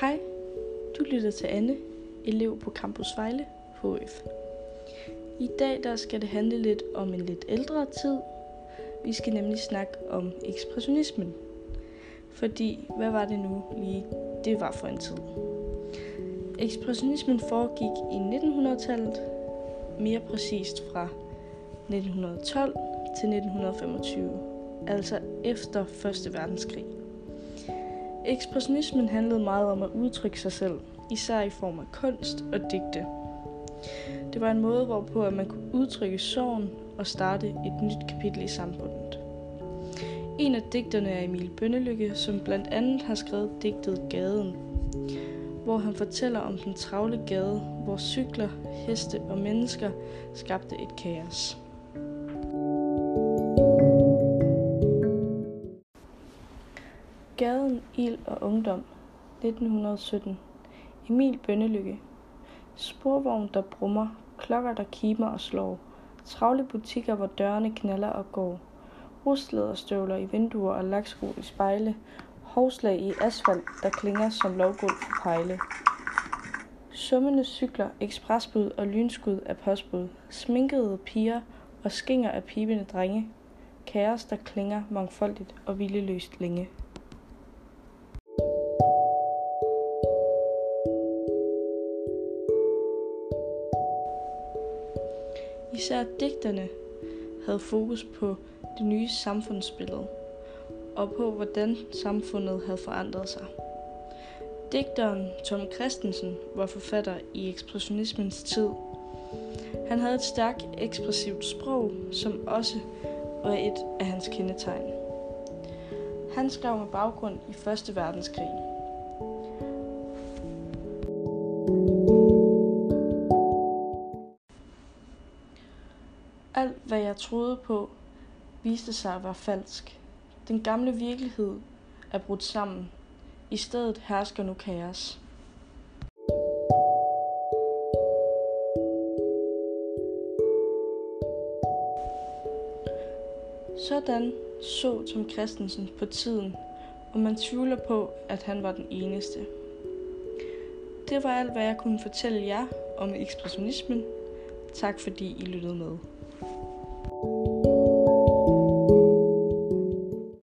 Hej, du lytter til Anne, elev på Campus Vejle HF. I dag der skal det handle lidt om en lidt ældre tid. Vi skal nemlig snakke om ekspressionismen. Fordi, hvad var det nu lige, det var for en tid? Ekspressionismen foregik i 1900-tallet, mere præcist fra 1912 til 1925, altså efter 1. verdenskrig. Ekspressionismen handlede meget om at udtrykke sig selv, især i form af kunst og digte. Det var en måde, hvorpå at man kunne udtrykke sorgen og starte et nyt kapitel i samfundet. En af digterne er Emil Bønnelykke, som blandt andet har skrevet digtet Gaden, hvor han fortæller om den travle gade, hvor cykler, heste og mennesker skabte et kaos. Gaden, ild og ungdom 1917 Emil Bønnelykke. Sporvogn, der brummer, klokker, der kimer og slår, travle butikker, hvor dørene knaller og går, rustlederstøvler i vinduer og laksko i spejle, hovslag i asfalt, der klinger som lovgulv for pejle. Summende cykler, ekspresbud og lynskud af postbud, sminkede piger og skinger af pibende drenge, kaos, der klinger mangfoldigt og vildeløst længe. Især digterne havde fokus på det nye samfundsbillede og på, hvordan samfundet havde forandret sig. Digteren Tom Christensen var forfatter i ekspressionismens tid. Han havde et stærkt ekspressivt sprog, som også var et af hans kendetegn. Han skrev med baggrund i Første verdenskrig. Alt, hvad jeg troede på, viste sig at være falsk. Den gamle virkelighed er brudt sammen. I stedet hersker nu kaos. Sådan så Tom Christensen på tiden, og man tvivler på, at han var den eneste. Det var alt, hvad jeg kunne fortælle jer om ekspressionismen. Tak fordi I lyttede med. Thank you